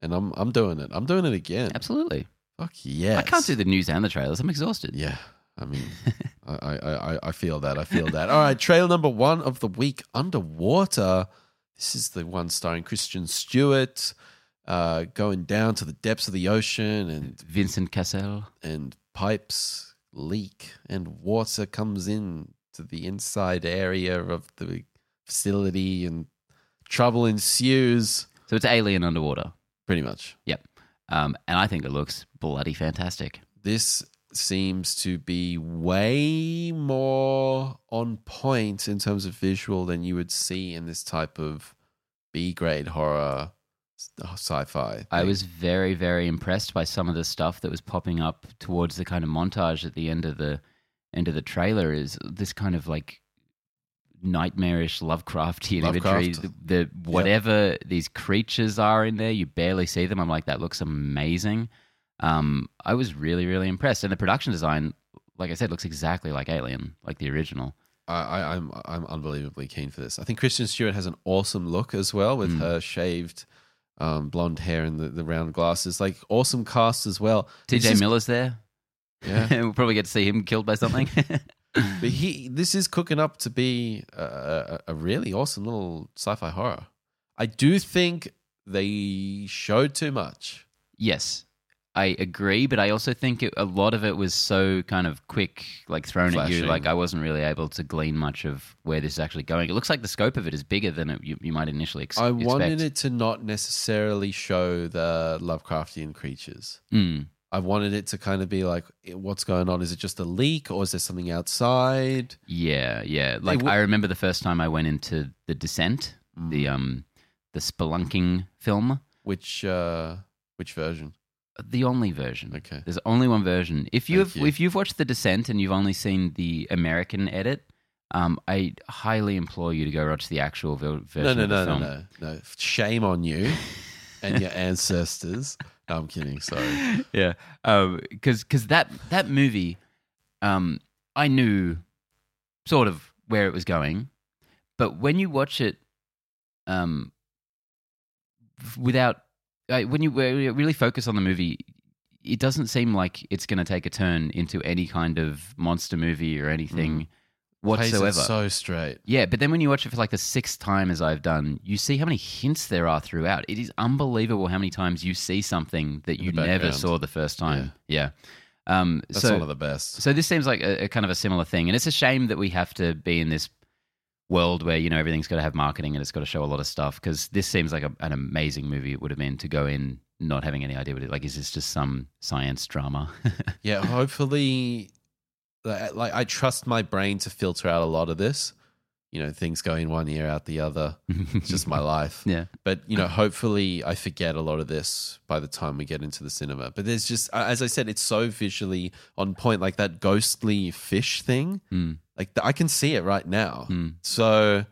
and I'm I'm doing it. I'm doing it again. Absolutely. Fuck yes. I can't do the news and the trailers. I'm exhausted. Yeah, I mean, I, I, I, I feel that. I feel that. All right, trailer number one of the week, Underwater. This is the one starring Kristen Stewart, uh, going down to the depths of the ocean, and Vincent Cassel. and pipes leak, and water comes in to the inside area of the facility, and trouble ensues. So it's Alien underwater. Pretty much. Yep. Um, and I think it looks bloody fantastic. this seems to be way more on point in terms of visual than you would see in this type of B grade horror sci-fi. I thing. was very, very impressed by some of the stuff that was popping up towards the kind of montage at the end of the end of the trailer. Is this kind of like nightmarish Lovecraftian imagery? The, the whatever these creatures are in there, you barely see them. I'm like, that looks amazing. Um, I was really, really impressed, and the production design, like I said, looks exactly like Alien, like the original. I, I, I'm I'm unbelievably keen for this. I think Kristen Stewart has an awesome look as well with Mm. her shaved um, blonde hair and the, the round glasses. Like awesome cast as well. TJ Miller's there. Yeah. we'll probably get to see him killed by something. But he, this is cooking up to be a, a, a really awesome little sci-fi horror. I do think they showed too much. Yes, I agree, but I also think it, a lot of it was so kind of quick, like thrown at you. Like I wasn't really able to glean much of where this is actually going. It looks like the scope of it is bigger than it, you, you might initially ex- I expect. wanted it to not necessarily show the Lovecraftian creatures. Mm. I wanted it to kind of be like, eh, what's going on? Is it just a leak or is there something outside? Yeah, yeah. Like w- I remember the first time I went into the Descent, the Mm. um, the spelunking film, Which uh, which version? The only version. Okay. There's only one version. If you've you. if you've watched The Descent and you've only seen the American edit, um, I highly implore you to go watch the actual ver- version No, no, of the no, no, no, no. Shame on you and your ancestors. No, I'm kidding. Sorry. yeah, because because that that movie, um, I knew sort of where it was going, but when you watch it, um, without uh, when you really focus on the movie, it doesn't seem like it's going to take a turn into any kind of monster movie or anything it whatsoever. so straight. Yeah, but then when you watch it for like the sixth time, as I've done, you see how many hints there are throughout. It is unbelievable how many times you see something that you never saw the first time. Yeah. Um, That's so, one of the best. so this seems like a, a kind of a similar thing, and it's a shame that we have to be in this world where you know everything's got to have marketing and it's got to show a lot of stuff. Because this seems like a, an amazing movie it would have been to go in not having any idea what it like. Is this just some science drama? Yeah, hopefully, like like, I trust my brain to filter out a lot of this. You know, things go in one ear out the other. It's just my life. yeah. But you know, hopefully, I forget a lot of this by the time we get into the cinema. But there's just, as I said, it's so visually on point. Like that ghostly fish thing. Mm, Like I can see it right now. mm. So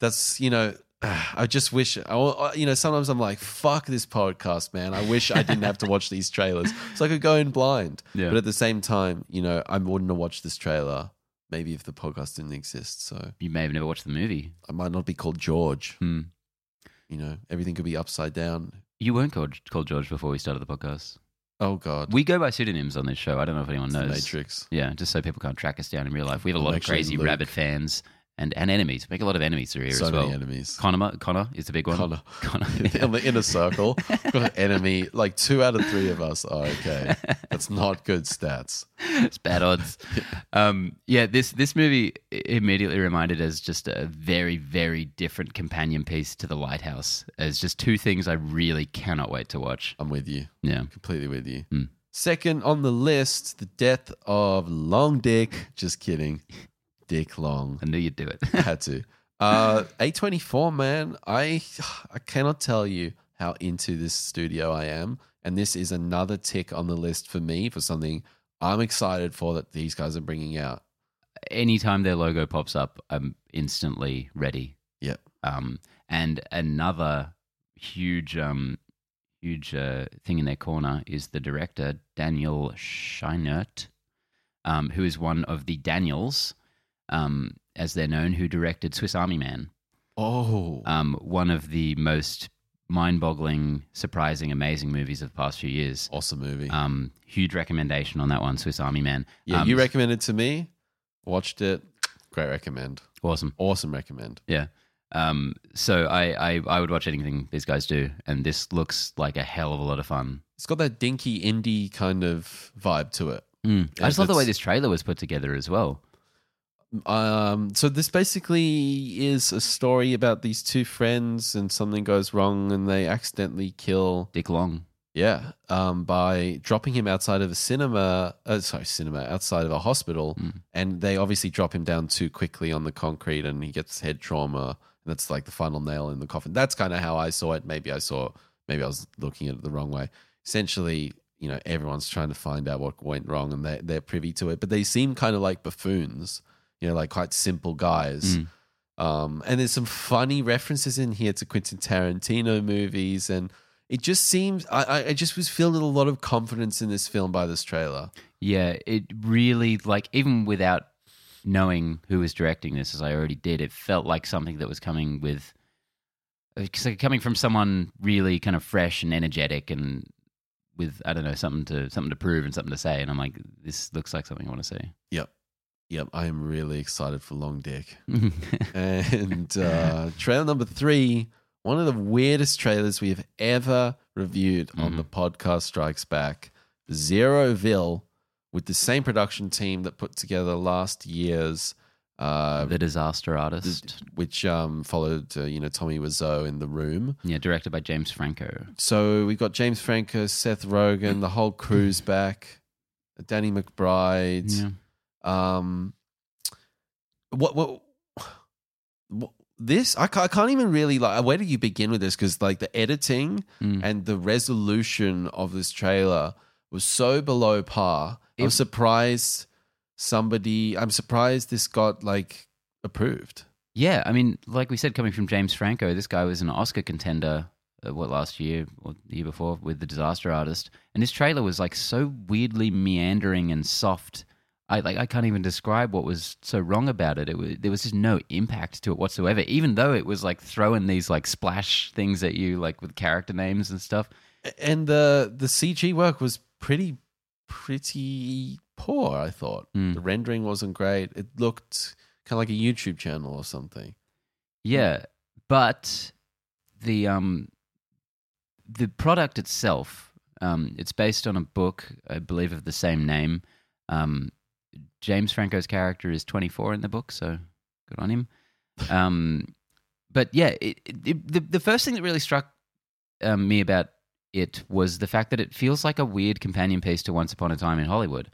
that's you know, I just wish I, you know. Sometimes I'm like, fuck this podcast, man. I wish I didn't have to watch these trailers, so I could go in blind. Yeah. But at the same time, you know, I wouldn't have watched this trailer maybe if the podcast didn't exist. So You may have never watched the movie. I might not be called George. Hmm. You know, everything could be upside down. You weren't called, called George before we started the podcast. Oh God, We go by pseudonyms on this show. I don't know if anyone knows. Matrix. Yeah, just so people can't track us down in real life. We have a lot of actually crazy Luke. rabbit fans and, and enemies. Make a lot of enemies through here So as many well. enemies. Connor, Connor is the big one. Connor. Connor. in the inner circle, got an enemy. Like two out of three of us are okay. That's not good stats. it's bad odds. Um, yeah, this this movie immediately reminded us just a very very different companion piece to The Lighthouse. As just two things I really cannot wait to watch. I'm with you. Yeah, Completely with you. Hmm. Second on the list, the death of Long Dick. Just kidding. Dick Long. I knew you'd do it. Had to. Uh, A24, man. I I cannot tell you how into this studio I am. And this is another tick on the list for me for something I'm excited for that these guys are bringing out. Anytime their logo pops up, I'm instantly ready. Yep. Um, and another huge, um, huge uh, thing in their corner is the director Daniel Scheinert, um, who is one of the Daniels, um, as they're known, who directed Swiss Army Man, Oh. um, one of the most mind-boggling, surprising, amazing movies of the past few years. awesome movie. Um, huge recommendation on that one, Swiss Army Man. yeah, Um, you recommended to me. Watched it. Great recommend. awesome. Awesome recommend. Yeah. Um, so I, I I would watch anything these guys do, and this looks like a hell of a lot of fun. It's got that dinky indie kind of vibe to it. Mm. I just love the way this trailer was put together as well. Um, so this basically is a story about these two friends, and something goes wrong, and they accidentally kill. Dick Long. Yeah, um, by dropping him outside of a cinema. Uh, sorry, cinema outside of a hospital, Mm. and they obviously drop him down too quickly on the concrete, and he gets head trauma. And that's like the final nail in the coffin. That's kind of how I saw it. Maybe I saw. Maybe I was looking at it the wrong way. Essentially, you know, everyone's trying to find out what went wrong, and they they're privy to it, but they seem kind of like buffoons. You know, like quite simple guys. Mm. Um, and there's some funny references in here to Quentin Tarantino movies, and it just seems I, I- just was feeling a lot of confidence in this film by this trailer. Yeah, it really like even without knowing who was directing this, as I already did, it felt like something that was coming with like coming from someone really kind of fresh and energetic and with I don't know something to something to prove and something to say. And I'm like, this looks like something I want to see. Yep, I am really excited for Long Dick. And uh, trailer number three, one of the weirdest trailers we have ever reviewed on Mhm. the podcast Strikes Back. Zeroville, with the same production team that put together last year's, uh, the Disaster Artist. which um, followed uh, you know Tommy Wiseau in the room. Yeah, directed by James Franco. So we got James Franco, Seth Rogen, the whole crew's back, Danny McBride. Yeah. Um, what what, what this I can't, I can't even really like. Where do you begin with this? Because like the editing Mm. and the resolution of this trailer was so below par. I'm surprised somebody. I'm surprised this got like approved. Yeah, I mean, like we said, coming from James Franco, this guy was an Oscar contender. Uh, what last year or the year before with the Disaster Artist, and this trailer was like so weirdly meandering and soft. I like I can't even describe what was so wrong about it. It was there was just no impact to it whatsoever. Even though it was like throwing these like splash things at you, like with character names and stuff. and the the CG work was pretty pretty poor. I thought Mm. the rendering wasn't great. It looked kind of like a YouTube channel or something. Yeah, but the um the product itself, um, it's based on a book, I believe, of the same name. Um, James Franco's character is 24 in the book, so good on him. Um, but yeah, it, it, the the first thing that really struck um, me about it was the fact that it feels like a weird companion piece to Once Upon a Time in Hollywood.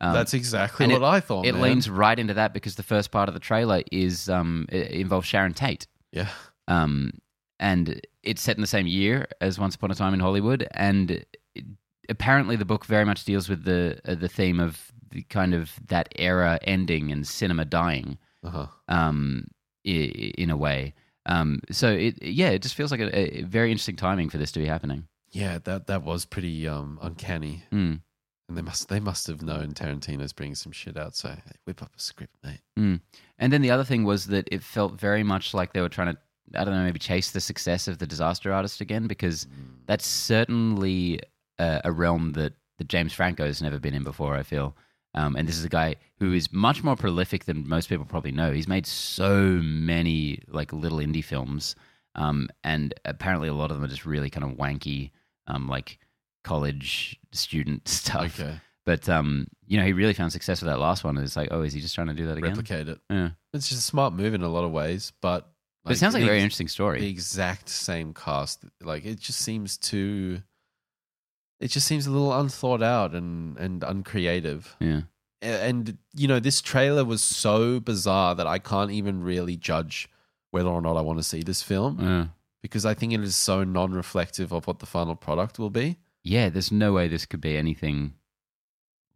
Um, That's exactly what I thought. it man. leans right into that because the first part of the trailer is um, it involves Sharon Tate. yeah. Um, and it's set in the same year as Once Upon a Time in Hollywood, and it, apparently the book very much deals with the uh, the theme of the kind of that era ending and cinema dying, Uh-huh. um, i- in a way. Um, so it yeah, it just feels like a, a very interesting timing for this to be happening. Yeah, that that was pretty um, uncanny. Mm. And they must they must have known Tarantino's bringing some shit out. So hey, whip up a script, mate. Mm. And then the other thing was that it felt very much like they were trying to, I don't know, maybe chase the success of the Disaster Artist again, because that's certainly a, a realm that, that James Franco has never been in before, I feel. Um, and this is a guy who is much more prolific than most people probably know. He's made so many like little indie films, um, and apparently a lot of them are just really kind of wanky, um, like college student stuff. Okay, But um, you know, he really found success with that last one. And it's like, oh, is he just trying to do that again? replicate it. Yeah. It's just a smart move in a lot of ways, but But it sounds like a very interesting The exact same cast. Like it just seems too. It just seems a little unthought out and and uncreative. Yeah. And you know, this trailer was so bizarre that I can't even really judge whether or not I want to see this film Yeah. because I think it is so non-reflective of what the final product will be. Yeah, there's no way this could be anything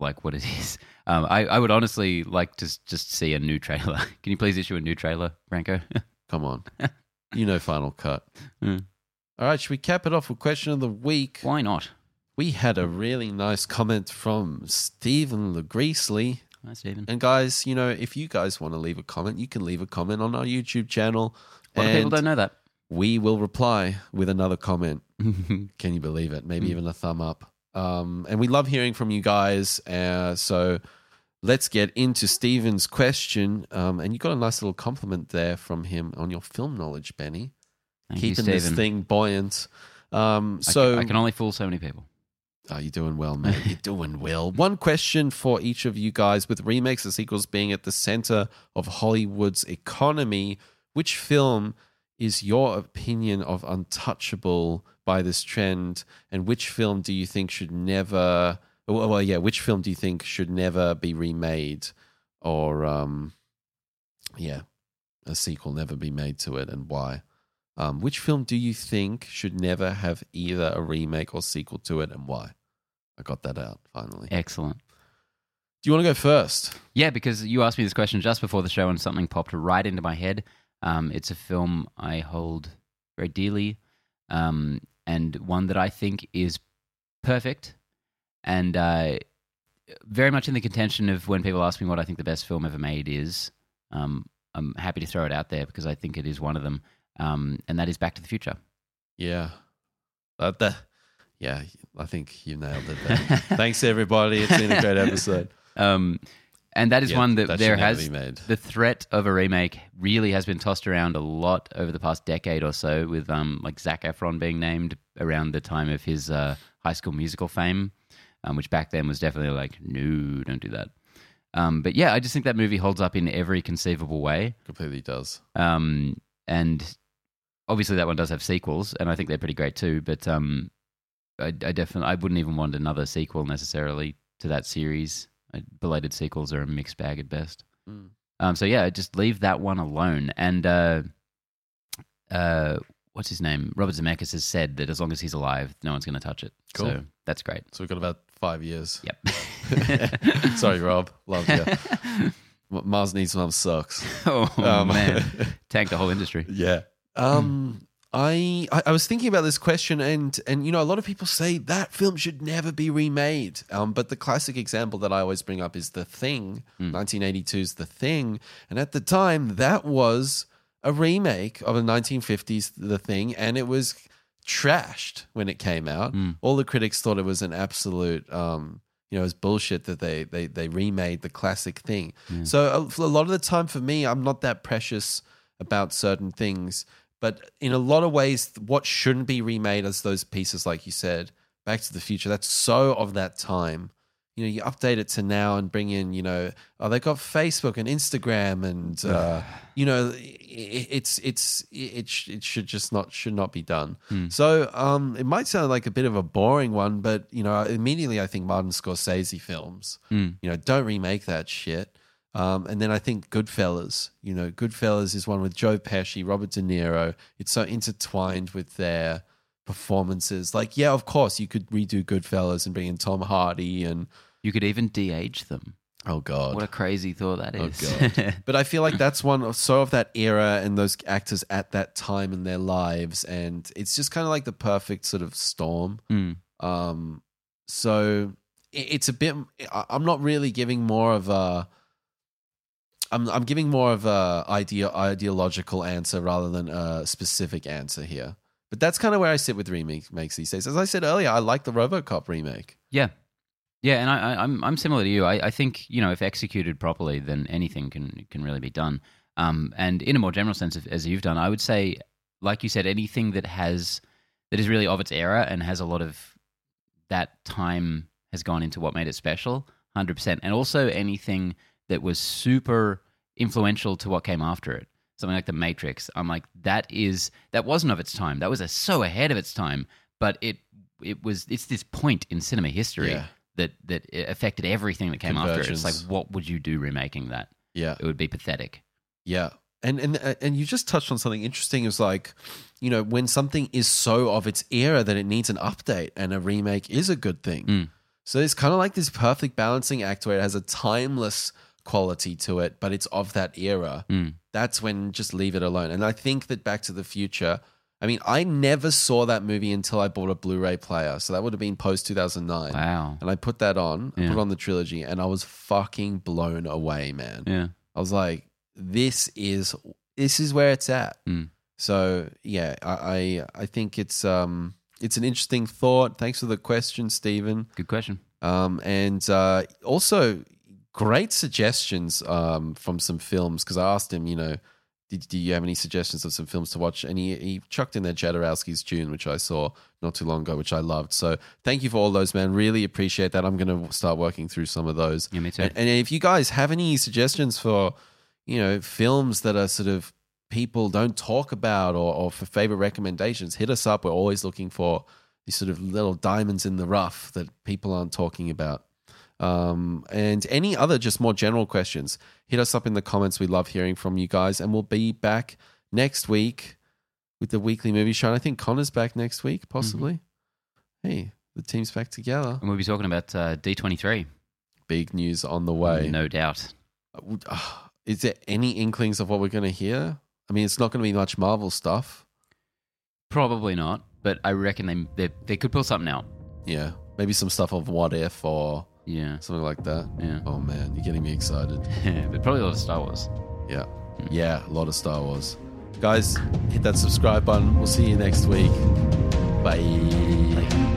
like what it is. Um, I, I would honestly like to just see a new trailer. Can you please issue a new trailer, Franco? Come on, you know, Final Cut. Mm. All right, should we cap it off with question of the week? Why not? We had a really nice comment from Stephen Legreasley. Hi, Stephen. And guys, you know, if you guys want to leave a comment, you can leave a comment on our YouTube channel. A lot of people don't know that. we will reply with another comment. Can you believe it? Maybe Mm. even a thumb up. Um, and we love hearing from you guys. Uh, so let's get into Steven's question. Um, and you got a nice little compliment there from him on your film knowledge, Benny. Thank you, Keeping this Stephen. thing buoyant. Um, I so can, I can only fool so many people. Oh, you're doing well, mate. You're doing well. One question for each of you guys with remakes and sequels being at the center of Hollywood's economy, which film is your opinion of untouchable by this trend? And which film do you think should never, well, yeah, which film do you think should never be remade or, um, yeah, a sequel never be made to it and why? Um, which film do you think should never have either a remake or sequel to it and why? I got that out finally. Excellent. Do you want to go first? Yeah, because you asked me this question just before the show and something popped right into my head. Um, it's a film I hold very dearly um, and one that I think is perfect and uh, very much in the contention of when people ask me what I think the best film ever made is. Um, I'm happy to throw it out there because I think it is one of them, um, and that is Back to the Future. Yeah. Uh, the, yeah, I think you nailed it. Thanks, everybody. It's been a great episode. Um, and that is Yeah, one that, that there has the threat of a remake really has been tossed around a lot over the past decade or so, with um, like Zac Efron being named around the time of his uh, High School Musical fame, um, which back then was definitely like, no, don't do that. Um, but yeah, I just think that movie holds up in every conceivable way. Completely does. Um, and obviously that one does have sequels, and I think they're pretty great too. But um, I, I definitely I wouldn't even want another sequel necessarily to that series. Uh, Belated sequels are a mixed bag at best. Mm. Um, so yeah, just leave that one alone. And uh, uh, what's his name? Robert Zemeckis has said that as long as he's alive, no one's going to touch it. Cool. So that's great. So we've got about five years. Yep. Sorry, Rob. Love you. Mars needs mum sucks. oh Um, man, tank the whole industry. Yeah. Um I, I I was thinking about this question and and you know a lot of people say that film should never be remade. Um but the classic example that I always bring up is The Thing, 1982's The Thing, and at the time that was a remake of a 1950s The Thing and it was trashed when it came out. All the critics thought it was an absolute um you know, it was bullshit that they they they remade the classic thing. So a, a lot of the time for me, I'm not that precious about certain things, but in a lot of ways, what shouldn't be remade as those pieces, like you said, Back to the Future. That's so of that time. You know, you update it to now and bring in, you know, oh, they got Facebook and Instagram, and uh, you know, i- it's it's it it should just not should not be done. So, um, it might sound like a bit of a boring one, but you know, immediately I think Martin Scorsese films. Mm. You know, don't remake that shit. Um, and then I think Goodfellas. You know, Goodfellas is one with Joe Pesci, Robert De Niro. It's so intertwined with their performances. Like, yeah, of course, you could redo Goodfellas and bring in Tom Hardy and You could even de-age them. oh god, What a crazy thought that is. Oh, is. but I feel like that's one of, so of that era and those actors at that time in their lives, and it's just kind of like the perfect sort of storm. Mm. Um, so it- it's a bit. I'm not really giving more of a. I'm I'm giving more of a idea ideological answer rather than a specific answer here. But that's kind of where I sit with remakes these days. As I said earlier, I like the RoboCop remake. Yeah, yeah, and I, I, I'm I'm similar to you. I, I think you know if executed properly, then anything can can really be done. Um, and in a more general sense, as you've done, I would say, like you said, anything that has that is really of its era and has a lot of that time has gone into what made it special, hundred percent. And also anything that was super influential to what came after it. Something like The Matrix. I'm like, that is that wasn't of its time. That was a, so ahead of its time. But it it was it's this point in cinema history Yeah. that that it affected everything that came after it. It's like, what would you do remaking that? Yeah. It would be pathetic. Yeah. And and uh, and you just touched on something interesting. Is like, you know, when something is so of its era that it needs an update, and a remake is a good thing. Mm. So it's kind of like this perfect balancing act where it has a timeless quality to it, but it's of that era. Mm. That's when just leave it alone. And I think that Back to the Future. I mean, I never saw that movie until I bought a Blu-ray player, so that would have been post two thousand nine. Wow. And I put that on, I Yeah. put on the trilogy, and I was fucking blown away, man. Yeah. I was like, this is this is where it's at. Mm. So yeah, I, I I think it's um it's an interesting thought. Thanks for the question, Stephen. Good question. Um, and uh, also great suggestions um, from some films because I asked him, you know, did, do you have any suggestions of some films to watch? And he, he chucked in there Jodorowsky's Dune, which I saw not too long ago, which I loved. So thank you for all those, man. Really appreciate that. I'm going to start working through some of those. Yeah, me too. And, and if you guys have any suggestions for, you know, films that are sort of people don't talk about or, or for favorite recommendations, hit us up. We're always looking for these sort of little diamonds in the rough that people aren't talking about. Um, and any other just more general questions, hit us up in the comments. We love hearing from you guys, and we'll be back next week with the weekly movie show. And I think Connor's back next week, possibly. Hey, the team's back together. And we'll be talking about uh, D23. Big news on the way. No doubt. Uh, Is there any inklings of what we're going to hear? I mean, it's not going to be much Marvel stuff. Probably not, but I reckon they, they, they could pull something out. Yeah, maybe some stuff of What If or Yeah. something like that. Yeah. Oh man, you're getting me excited. Yeah, but probably a lot of Star Wars. Yeah. Hmm. Yeah, a lot of Star Wars. Guys, hit that subscribe button. We'll see you next week. Bye.